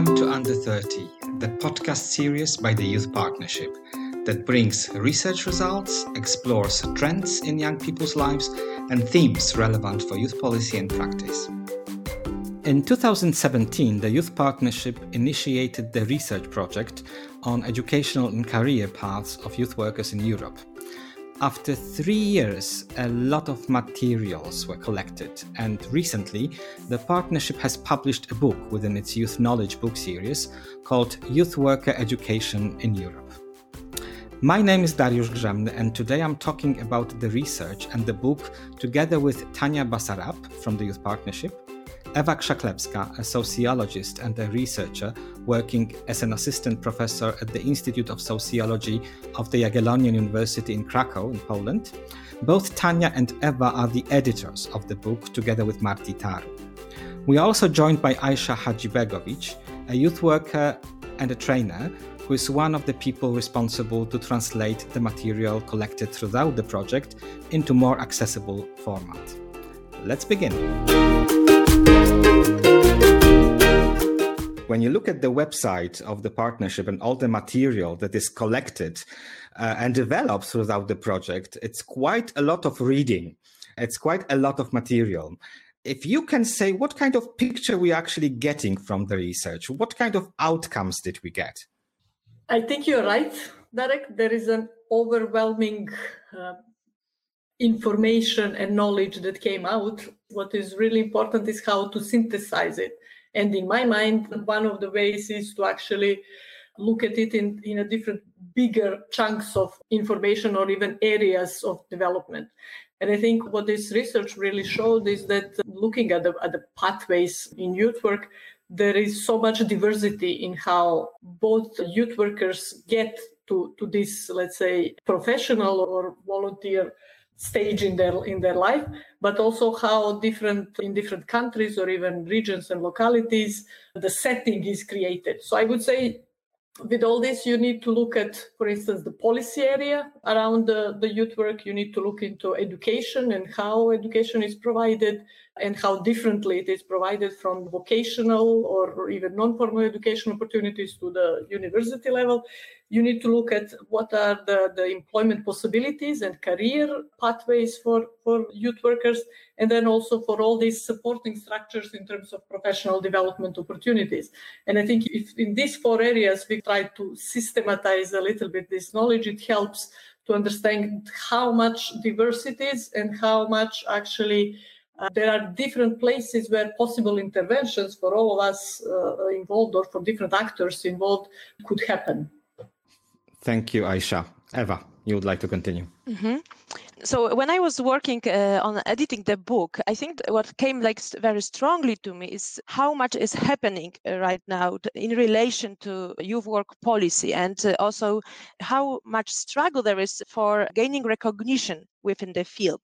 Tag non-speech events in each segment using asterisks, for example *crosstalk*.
Welcome to Under 30, the podcast series by the Youth Partnership that brings research results, explores trends in young people's lives, and themes relevant for youth policy and practice. In 2017, the Youth Partnership initiated the research project on educational and career paths of youth workers in Europe. After three years, a lot of materials were collected, and recently, the partnership has published a book within its Youth Knowledge book series called Youth Worker Education in Europe. My name is Dariusz Grzemny, and today I'm talking about the research and the book together with Tanya Basarab from the Youth Partnership, Ewa Krzaklewska, a sociologist and a researcher working as an assistant professor at the Institute of Sociology of the Jagiellonian University in Krakow in Poland. Both Tanya and Ewa are the editors of the book together with Marti Taru. We are also joined by Aisha Hadzibegovic, a youth worker and a trainer who is one of the people responsible to translate the material collected throughout the project into more accessible format. Let's begin. When you look at the website of the partnership and all the material that is collected uh, and developed throughout the project, it's quite a lot of reading. It's quite a lot of material. If you can say what kind of picture we're actually getting from the research, what kind of outcomes did we get? I think you're right, Darek. There is an overwhelming uh, information and knowledge that came out. What is really important is how to synthesize it. And in my mind, one of the ways is to actually look at it in, in a different, bigger chunks of information or even areas of development. And I think what this research really showed is that looking at the, at the pathways in youth work, there is so much diversity in how both youth workers get to, to this, let's say, professional or volunteer stage in their in their life but also how different in different countries or even regions and localities the setting is created. So i would say with all this you need to look at for instance the policy area around the, the youth work. You need to look into education and how education is provided and how differently it is provided from vocational or even non-formal education opportunities to the university level you need to look at what are the, the employment possibilities and career pathways for, for youth workers, and then also for all these supporting structures in terms of professional development opportunities. And I think if in these four areas we try to systematize a little bit this knowledge, it helps to understand how much diversity is and how much actually uh, there are different places where possible interventions for all of us uh, involved or for different actors involved could happen. Thank you, Aisha. Ewa, you would like to continue. Mm-hmm. So when I was working uh, on editing the book, I think what came like very strongly to me is how much is happening uh, right now in relation to youth work policy, and uh, also how much struggle there is for gaining recognition within the field.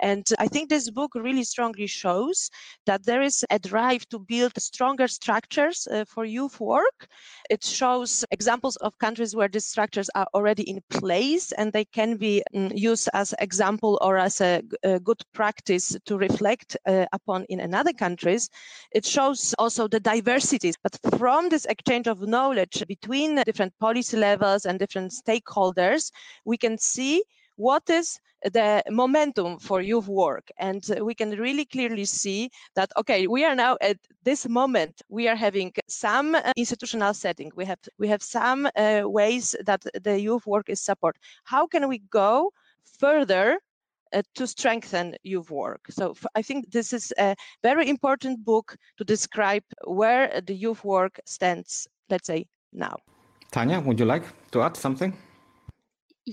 And I think this book really strongly shows that there is a drive to build stronger structures uh, for youth work. It shows examples of countries where these structures are already in place and they can be um, used as example or as a, a good practice to reflect uh, upon in another countries. It shows also the diversities, but from this exchange of knowledge between different policy levels and different stakeholders, we can see what is the momentum for youth work and we can really clearly see that okay we are now at this moment we are having some uh, institutional setting we have we have some uh, ways that the youth work is support how can we go further uh, to strengthen youth work. So I think this is a very important book to describe where the youth work stands, let's say, now. Tanya, would you like to add something?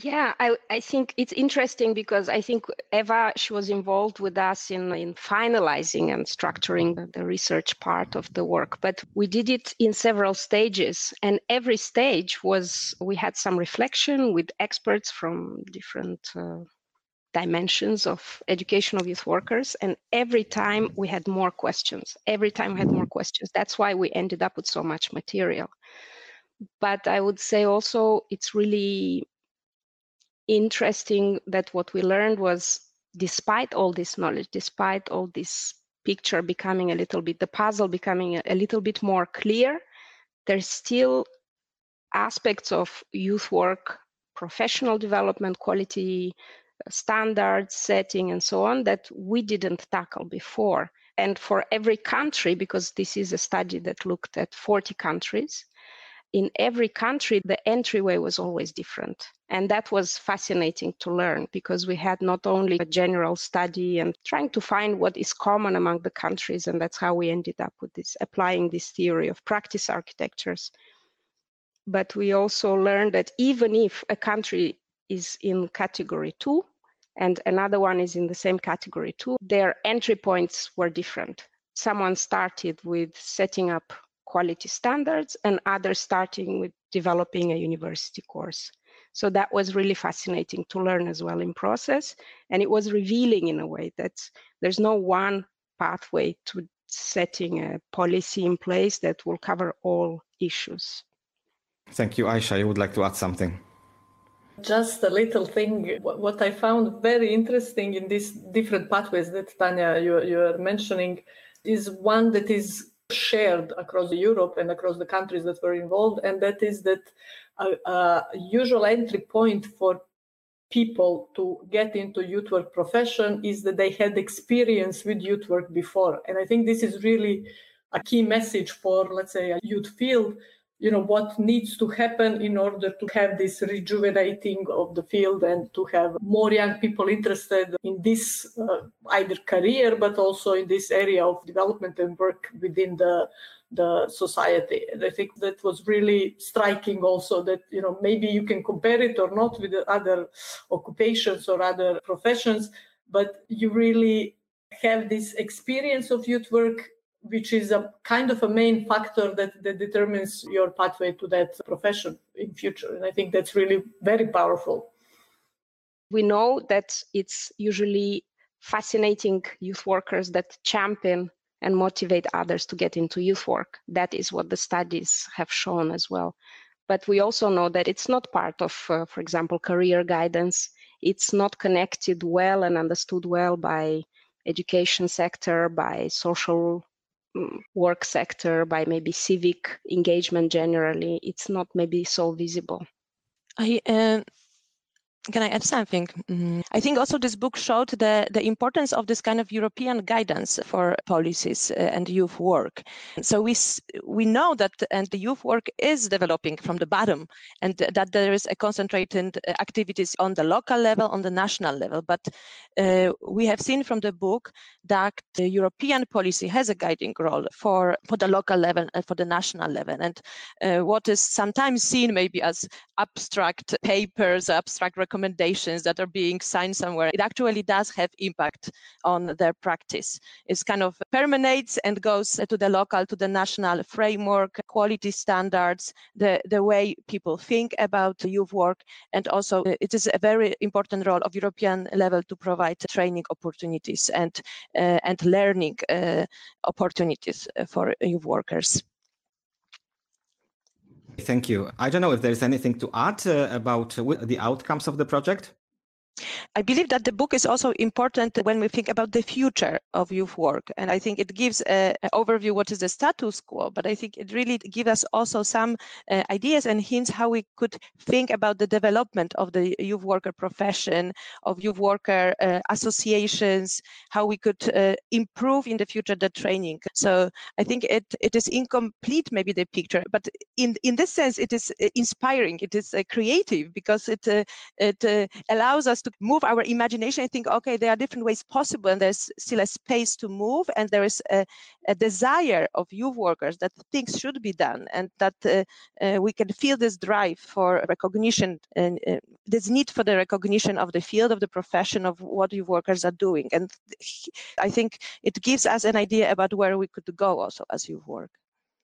Yeah, I, I think it's interesting because I think Ewa she was involved with us in, in finalizing and structuring the research part of the work. But we did it in several stages. And every stage was, we had some reflection with experts from different uh, dimensions of education of youth workers. And every time we had more questions. Every time we had more questions. That's why we ended up with so much material. But I would say also it's really interesting that what we learned was despite all this knowledge, despite all this picture becoming a little bit, the puzzle becoming a little bit more clear, there's still aspects of youth work, professional development, quality uh, standards, setting, and so on that we didn't tackle before. And for every country, because this is a study that looked at 40 countries, in every country, the entryway was always different. And that was fascinating to learn because we had not only a general study and trying to find what is common among the countries. And that's how we ended up with this, applying this theory of practice architectures. But we also learned that even if a country is in category two and another one is in the same category two, their entry points were different. Someone started with setting up quality standards and others starting with developing a university course. So that was really fascinating to learn as well in process. And it was revealing in a way that there's no one pathway to setting a policy in place that will cover all issues. Thank you, Aisha. You would like to add something? Just a little thing. What I found very interesting in these different pathways that Tanya you, you are mentioning is one that is shared across Europe and across the countries that were involved, and that is that a, a usual entry point for people to get into youth work profession is that they had experience with youth work before, and I think this is really a key message for, let's say, a youth field you know what needs to happen in order to have this rejuvenating of the field and to have more young people interested in this uh, either career but also in this area of development and work within the the society and i think that was really striking also that you know maybe you can compare it or not with other occupations or other professions but you really have this experience of youth work which is a kind of a main factor that, that determines your pathway to that profession in future. And I think that's really very powerful. We know that it's usually fascinating youth workers that champion and motivate others to get into youth work. That is what the studies have shown as well. But we also know that it's not part of, uh, for example, career guidance. It's not connected well and understood well by education sector, by social work sector, by maybe civic engagement generally, it's not maybe so visible. I uh, can I add something? Mm, I think also this book showed the, the importance of this kind of European guidance for policies uh, and youth work. So we we know that and the youth work is developing from the bottom, and that there is a concentrated uh, activities on the local level, on the national level. But uh, we have seen from the book that the European policy has a guiding role for for the local level and for the national level. And uh, what is sometimes seen maybe as abstract papers, abstract recommendations recommendations that are being signed somewhere, it actually does have impact on their practice. It's kind of permeates and goes to the local, to the national framework, quality standards, the, the way people think about youth work. And also uh, it is a very important role of European level to provide training opportunities and, uh, and learning uh, opportunities for youth workers. Thank you. I don't know if there's anything to add uh, about uh, the outcomes of the project. I believe that the book is also important when we think about the future of youth work. And I think it gives an overview what is the status quo, but I think it really gives us also some uh, ideas and hints how we could think about the development of the youth worker profession, of youth worker uh, associations, how we could uh, improve in the future the training. So I think it, it is incomplete, maybe the picture, but in, in this sense, it is uh, inspiring, it is uh, creative because it, uh, it allows us to move our imagination and think, okay, there are different ways possible, and there's still a space to move, and there is a, a desire of youth workers that things should be done, and that uh, uh, we can feel this drive for recognition and uh, this need for the recognition of the field of the profession of what youth workers are doing. And I think it gives us an idea about where we could go also as youth work.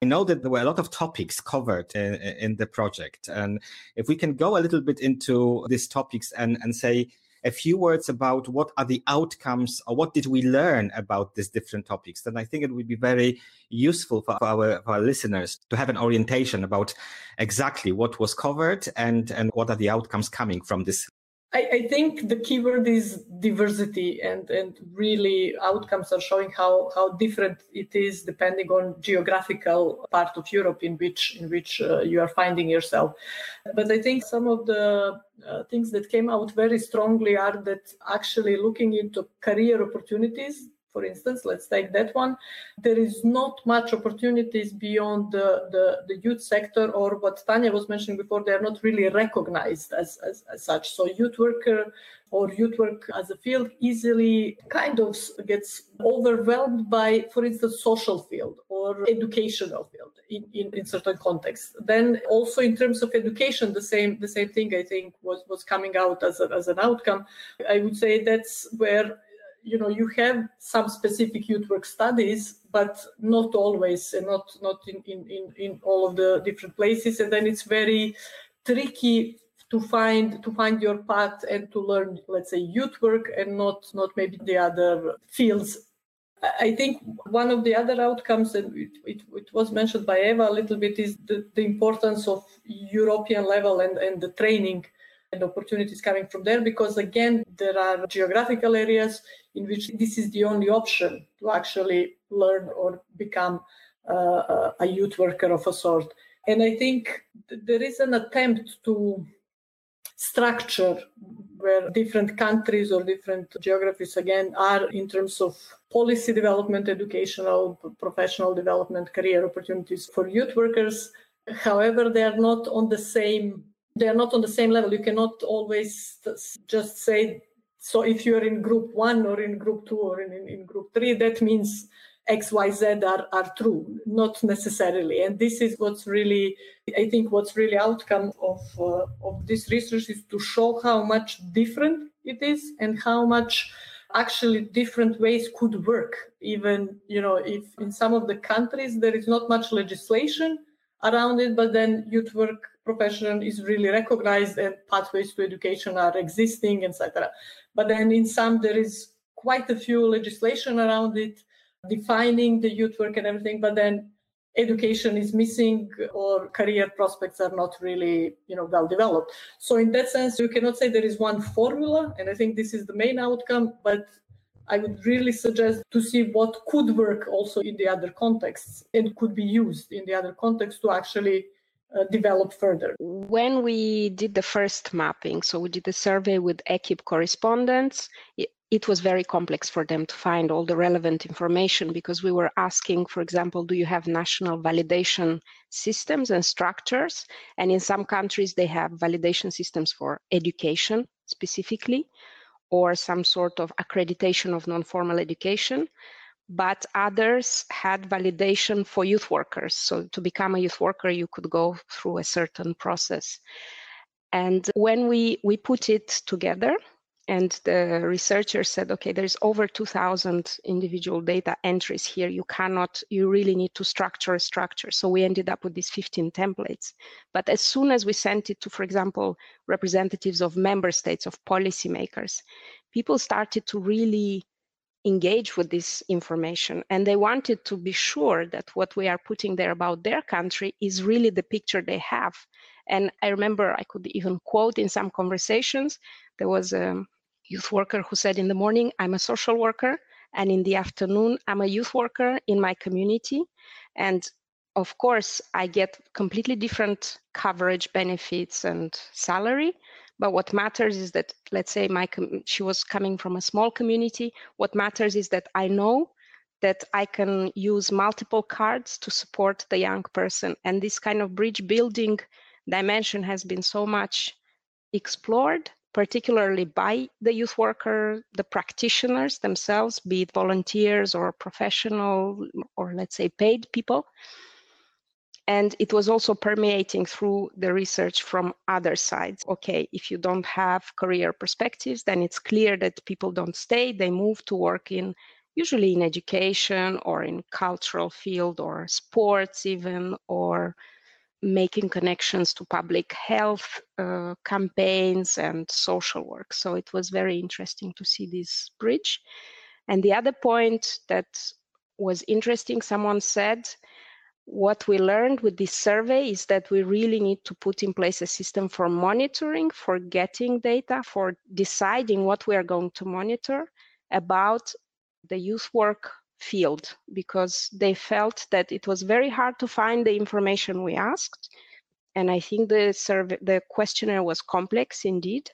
I know that there were a lot of topics covered in, in, the project. And if we can go a little bit into these topics and, and say a few words about what are the outcomes or what did we learn about these different topics, then I think it would be very useful for our, for our listeners to have an orientation about exactly what was covered and, and what are the outcomes coming from this I, I, think the keyword is diversity, and, and really outcomes are showing how, how different it is depending on geographical part of Europe in which in which uh, you are finding yourself. But I think some of the uh, things that came out very strongly are that actually looking into career opportunities for instance, let's take that one. There is not much opportunities beyond the, the, the, youth sector or what Tanya was mentioning before, they're not really recognized as, as, as such. So youth worker or youth work as a field easily kind of gets overwhelmed by, for instance, social field or educational field in, in, in certain contexts. Then also in terms of education, the same the same thing I think was, was coming out as, a, as an outcome. I would say that's where you know you have some specific youth work studies but not always and not not in, in in all of the different places. And then it's very tricky to find to find your path and to learn let's say youth work and not not maybe the other fields. I think one of the other outcomes and it, it, it was mentioned by eva a little bit is the, the importance of european level and and the training and opportunities coming from there because again there are geographical areas in which this is the only option to actually learn or become uh, a youth worker of a sort and i think th- there is an attempt to structure where different countries or different geographies again are in terms of policy development educational professional development career opportunities for youth workers however they are not on the same they are not on the same level. You cannot always just say, so if you're in group one or in group two or in, in, in group three, that means X, Y, Z are, are true, not necessarily. And this is what's really, I think, what's really outcome of uh, of this research is to show how much different it is and how much actually different ways could work. Even you know, if in some of the countries there is not much legislation around it, but then youth work profession is really recognized and pathways to education are existing, etc. But then in some there is quite a few legislation around it defining the youth work and everything, but then education is missing or career prospects are not really you know well developed. So in that sense you cannot say there is one formula and i think this is the main outcome but I would really suggest to see what could work also in the other contexts and could be used in the other contexts to actually uh, develop further. When we did the first mapping, so we did the survey with EKCYP correspondents, it, it was very complex for them to find all the relevant information because we were asking, for example, do you have national validation systems and structures? And in some countries, they have validation systems for education specifically or some sort of accreditation of non-formal education but others had validation for youth workers. So to become a youth worker you could go through a certain process. And when we we put it together and the researcher said okay there's over 2000 individual data entries here. You cannot you really need to structure a structure. So we ended up with these 15 templates. But as soon as we sent it to for example representatives of member states of policymakers people started to really engage with this information and they wanted to be sure that what we are putting there about their country is really the picture they have and i remember i could even quote in some conversations there was a youth worker who said in the morning, I'm a social worker, and in the afternoon, I'm a youth worker in my community. And of course, I get completely different coverage, benefits, and salary. But what matters is that, let's say, my she was coming from a small community. What matters is that I know that I can use multiple cards to support the young person. And this kind of bridge building dimension has been so much explored particularly by the youth worker, the practitioners themselves, be it volunteers or professional or let's say paid people. And it was also permeating through the research from other sides. Okay, if you don't have career perspectives, then it's clear that people don't stay, they move to work in usually in education or in cultural field or sports even or making connections to public health uh, campaigns and social work. So it was very interesting to see this bridge. And the other point that was interesting, someone said, what we learned with this survey is that we really need to put in place a system for monitoring, for getting data, for deciding what we are going to monitor about the youth work field, because they felt that it was very hard to find the information we asked. And I think the survey, the questionnaire was complex indeed.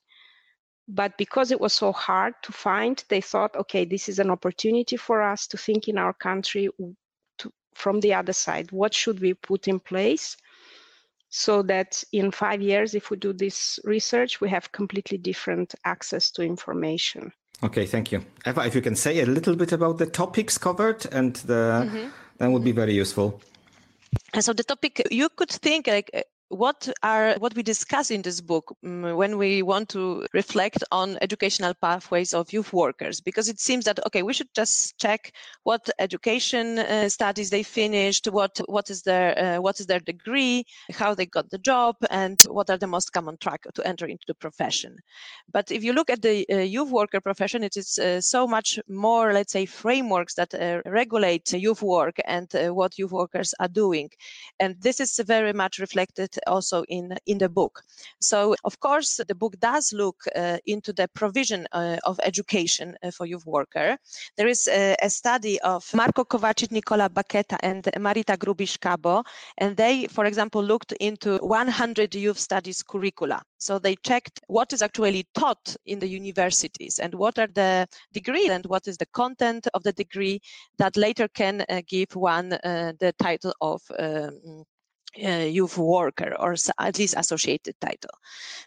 But because it was so hard to find, they thought, okay, this is an opportunity for us to think in our country from the other side. What should we put in place so that in five years, if we do this research, we have completely different access to information? Okay, thank you. Ewa, if you can say a little bit about the topics covered, and the, mm-hmm. that would be very useful. And so the topic you could think like what are what we discuss in this book um, when we want to reflect on educational pathways of youth workers because it seems that okay we should just check what education uh, studies they finished what what is their uh, what is their degree how they got the job and what are the most common track to enter into the profession. But if you look at the uh, youth worker profession it is uh, so much more let's say frameworks that uh, regulate youth work and uh, what youth workers are doing. And this is very much reflected also in, in the book. So, of course, the book does look uh, into the provision uh, of education uh, for youth worker. There is a, a study of Marko Kovačić, Nikola Baketa, and Marita Grubisz-Kabo, and they, for example, looked into 100 youth studies curricula. So they checked what is actually taught in the universities and what are the degrees and what is the content of the degree that later can uh, give one uh, the title of um, uh, youth worker or at least associated title.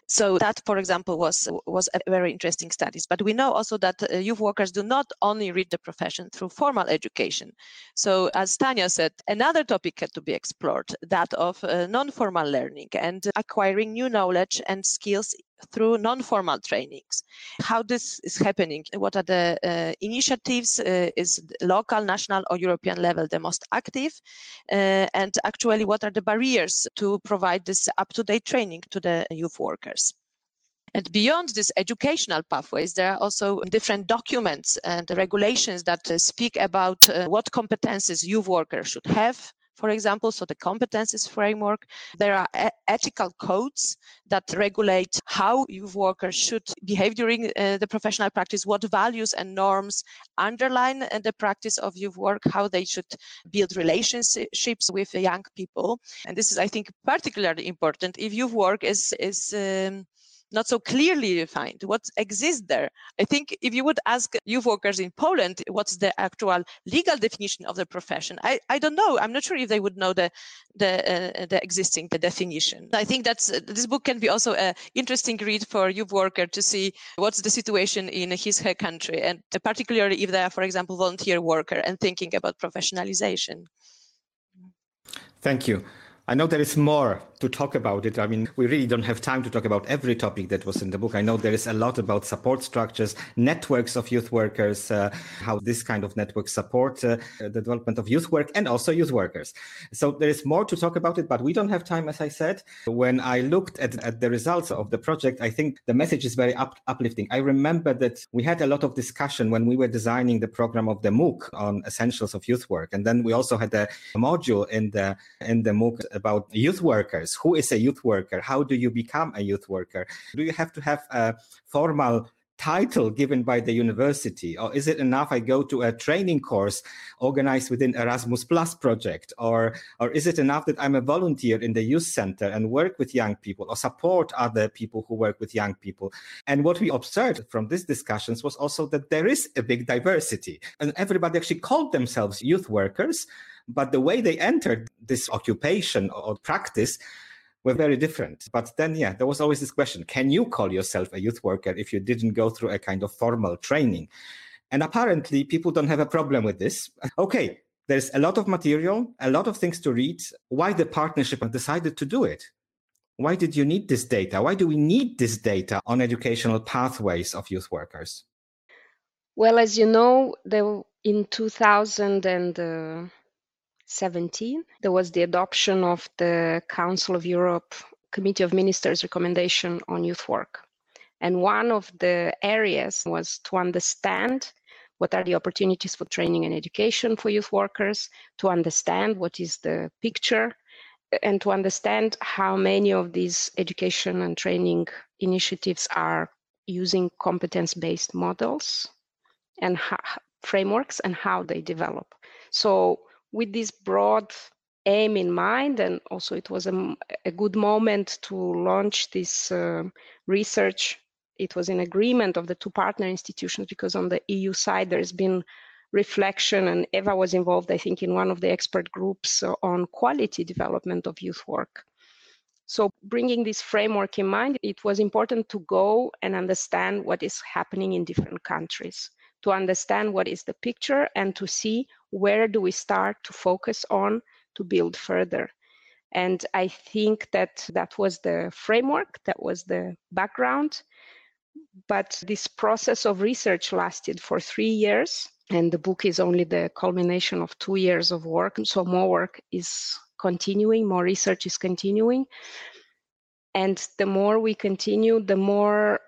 So that, for example, was was a very interesting studies. But we know also that uh, youth workers do not only read the profession through formal education. So as Tanya said, another topic had to be explored, that of uh, non-formal learning and acquiring new knowledge and skills through non-formal trainings. How this is happening? What are the uh, initiatives? Uh, is local, national, or European level the most active? Uh, and actually, what are the barriers to provide this up-to-date training to the youth workers? And beyond these educational pathways, there are also different documents and regulations that uh, speak about uh, what competences youth workers should have, for example, so the competencies framework. There are e- ethical codes that regulate how youth workers should behave during uh, the professional practice, what values and norms underline uh, the practice of youth work, how they should build relationships with young people. And this is, I think, particularly important if youth work is is um, not so clearly defined. What exists there? I think if you would ask youth workers in Poland what's the actual legal definition of the profession, I, I don't know. I'm not sure if they would know the the uh, the existing the definition. I think that's uh, this book can be also an interesting read for youth worker to see what's the situation in his her country, and particularly if they are, for example, volunteer worker and thinking about professionalization. Thank you. I know there is more to talk about it. I mean, we really don't have time to talk about every topic that was in the book. I know there is a lot about support structures, networks of youth workers, uh, how this kind of networks support uh, the development of youth work and also youth workers. So there is more to talk about it, but we don't have time, as I said. When I looked at, at the results of the project, I think the message is very up, uplifting. I remember that we had a lot of discussion when we were designing the program of the MOOC on essentials of youth work. And then we also had a module in the, in the MOOC about youth workers. Who is a youth worker? How do you become a youth worker? Do you have to have a formal title given by the university or is it enough i go to a training course organized within erasmus plus project or or is it enough that i'm a volunteer in the youth center and work with young people or support other people who work with young people and what we observed from these discussions was also that there is a big diversity and everybody actually called themselves youth workers but the way they entered this occupation or practice were very different. But then, yeah, there was always this question can you call yourself a youth worker if you didn't go through a kind of formal training? And apparently, people don't have a problem with this. *laughs* Okay, there's a lot of material, a lot of things to read. Why the partnership decided to do it? Why did you need this data? Why do we need this data on educational pathways of youth workers? Well, as you know, in 2000 and uh, 17, there was the adoption of the Council of Europe Committee of Ministers recommendation on youth work. And one of the areas was to understand what are the opportunities for training and education for youth workers, to understand what is the picture, and to understand how many of these education and training initiatives are using competence based models and how, frameworks and how they develop. So, with this broad aim in mind, and also it was a, a good moment to launch this uh, research it was in agreement of the two partner institutions because on the EU side there's been reflection and Ewa was involved, I think, in one of the expert groups on quality development of youth work. So bringing this framework in mind, it was important to go and understand what is happening in different countries, to understand what is the picture and to see where do we start to focus on to build further. And I think that that was the framework, that was the background. But this process of research lasted for three years, and the book is only the culmination of two years of work. So more work is continuing, more research is continuing. And the more we continue, the more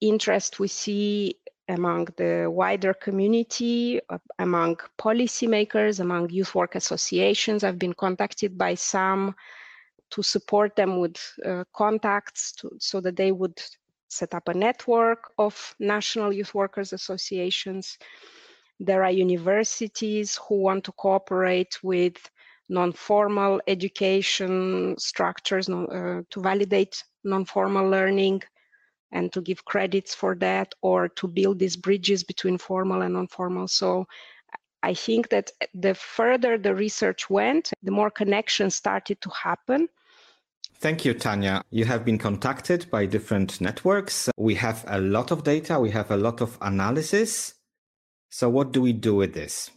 interest we see among the wider community, uh, among policymakers, among youth work associations. I've been contacted by some to support them with uh, contacts to, so that they would set up a network of national youth workers associations. There are universities who want to cooperate with non-formal education structures uh, to validate non-formal learning and to give credits for that or to build these bridges between formal and non-formal. So I think that the further the research went, the more connections started to happen Thank you, Tanya. You have been contacted by different networks. We have a lot of data, we have a lot of analysis. So, what do we do with this?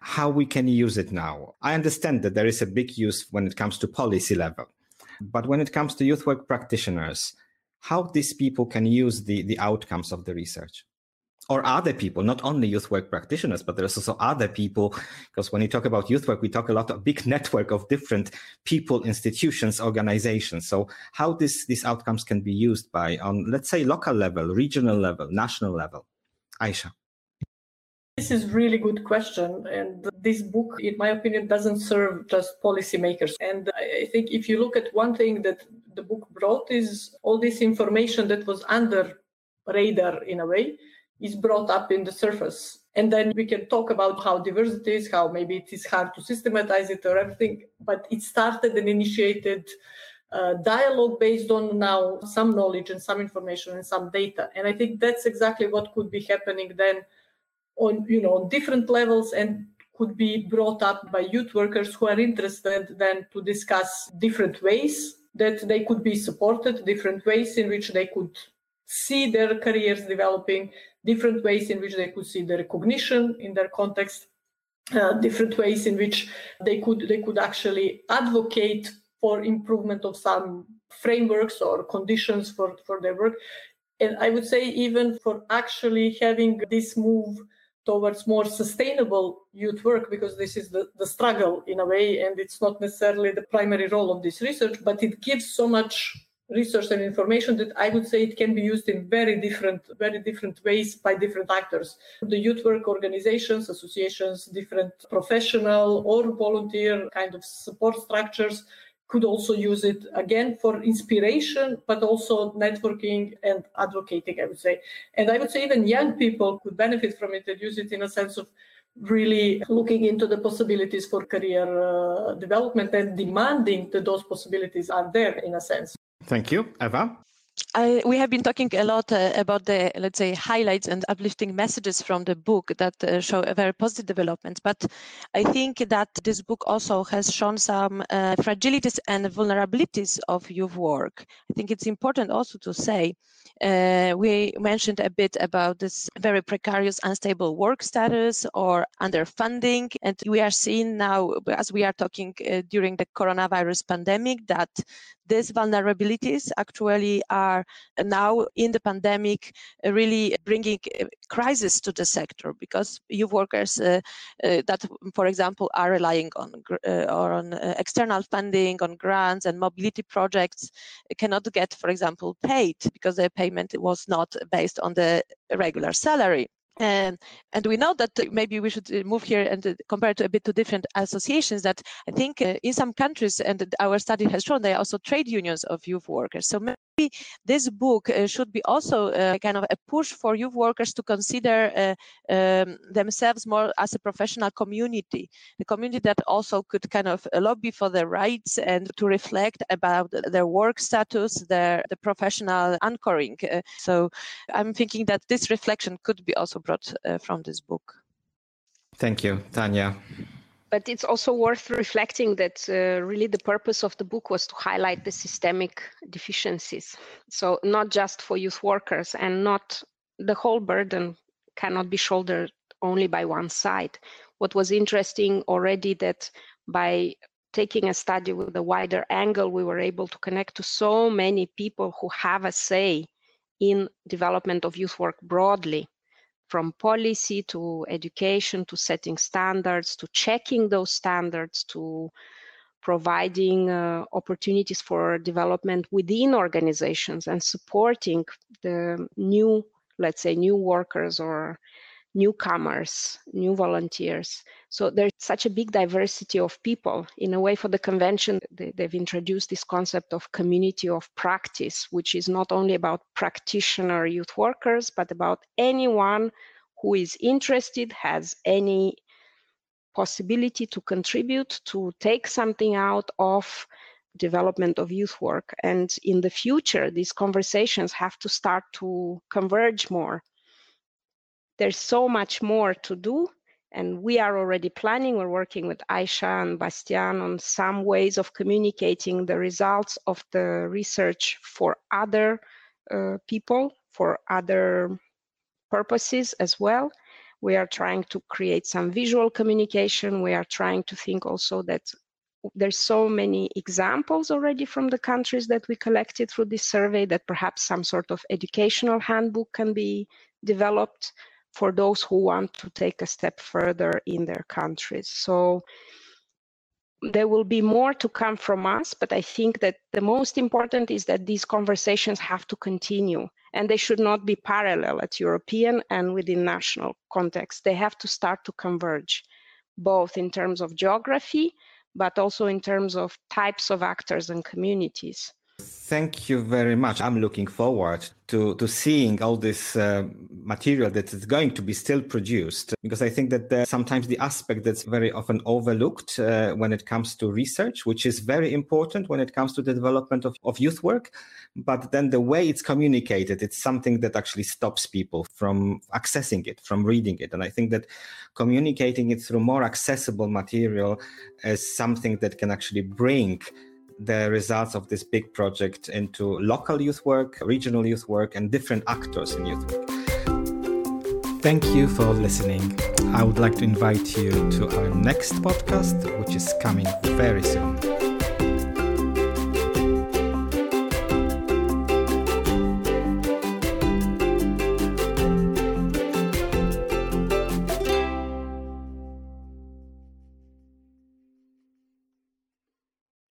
How we can use it now? I understand that there is a big use when it comes to policy level. But when it comes to youth work practitioners, how these people can use the, the outcomes of the research? or other people, not only youth work practitioners, but there's also other people. Because when you talk about youth work, we talk a lot of big *laughs* network of different people, institutions, organizations. So how this, these outcomes can be used by on, let's say, local level, regional level, national level? Aisha. This is really good question. And this book, in my opinion, doesn't serve just policymakers. And I think if you look at one thing that the book brought is all this information that was under radar in a way is brought up in the surface. And then we can talk about how diversity is, how maybe it is hard to systematize it or everything, but it started and initiated uh, dialogue based on now some knowledge and some information and some data. And I think that's exactly what could be happening then on, you know, on different levels and could be brought up by youth workers who are interested then to discuss different ways that they could be supported, different ways in which they could see their careers developing, different ways in which they could see the recognition in their context, uh, different ways in which they could they could actually advocate for improvement of some frameworks or conditions for, for their work. And I would say even for actually having this move towards more sustainable youth work, because this is the, the struggle in a way, and it's not necessarily the primary role of this research, but it gives so much research and information that I would say it can be used in very different, very different ways by different actors. The youth work organizations, associations, different professional or volunteer kind of support structures could also use it again for inspiration, but also networking and advocating, I would say. And I would say even young people could benefit from it and use it in a sense of really looking into the possibilities for career uh, development and demanding that those possibilities are there in a sense. Thank you. Ewa? I, we have been talking a lot uh, about the, let's say, highlights and uplifting messages from the book that uh, show a very positive development. But I think that this book also has shown some uh, fragilities and vulnerabilities of youth work. I think it's important also to say uh, we mentioned a bit about this very precarious, unstable work status or underfunding. And we are seeing now, as we are talking uh, during the coronavirus pandemic, that these vulnerabilities actually are now in the pandemic uh, really bringing uh, crisis to the sector because youth workers uh, uh, that, for example, are relying on or on external funding, on grants and mobility projects cannot get, for example, paid because their payment was not based on the regular salary. And and we know that maybe we should uh, move here and uh, compare to a bit to different associations that i think uh, in some countries and our study has shown they are also trade unions of youth workers. So maybe this book uh, should be also uh, kind of a push for youth workers to consider uh, um, themselves more as a professional community the community that also could kind of lobby for their rights and to reflect about their work status their the professional anchoring so i'm thinking that this reflection could be also brought uh, from this book. Thank you, Tanya. But it's also worth reflecting that uh, really the purpose of the book was to highlight the systemic deficiencies. So, not just for youth workers, and not the whole burden cannot be shouldered only by one side. What was interesting already that by taking a study with a wider angle, we were able to connect to so many people who have a say in development of youth work broadly from policy to education to setting standards to checking those standards to providing uh, opportunities for development within organizations and supporting the new let's say new workers or newcomers new volunteers. So there's such a big diversity of people. In a way for the convention they, they've introduced this concept of community of practice which is not only about practitioner youth workers but about anyone who is interested has any possibility to contribute to take something out of development of youth work. And in the future these conversations have to start to converge more there's so much more to do and we are already planning we're working with aisha and bastian on some ways of communicating the results of the research for other uh, people for other purposes as well. We are trying to create some visual communication. We are trying to think also that there's so many examples already from the countries that we collected through this survey that perhaps some sort of educational handbook can be developed for those who want to take a step further in their countries. So there will be more to come from us, but I think that the most important is that these conversations have to continue and they should not be parallel at European and within national context. They have to start to converge, both in terms of geography, but also in terms of types of actors and communities. Thank you very much. I'm looking forward to, to seeing all this uh, material that is going to be still produced because I think that sometimes the aspect that's very often overlooked uh, when it comes to research, which is very important when it comes to the development of, of youth work, but then the way it's communicated, it's something that actually stops people from accessing it, from reading it. And I think that communicating it through more accessible material is something that can actually bring the results of this big project into local youth work, regional youth work, and different actors in youth work. Thank you for listening. I would like to invite you to our next podcast, which is coming very soon.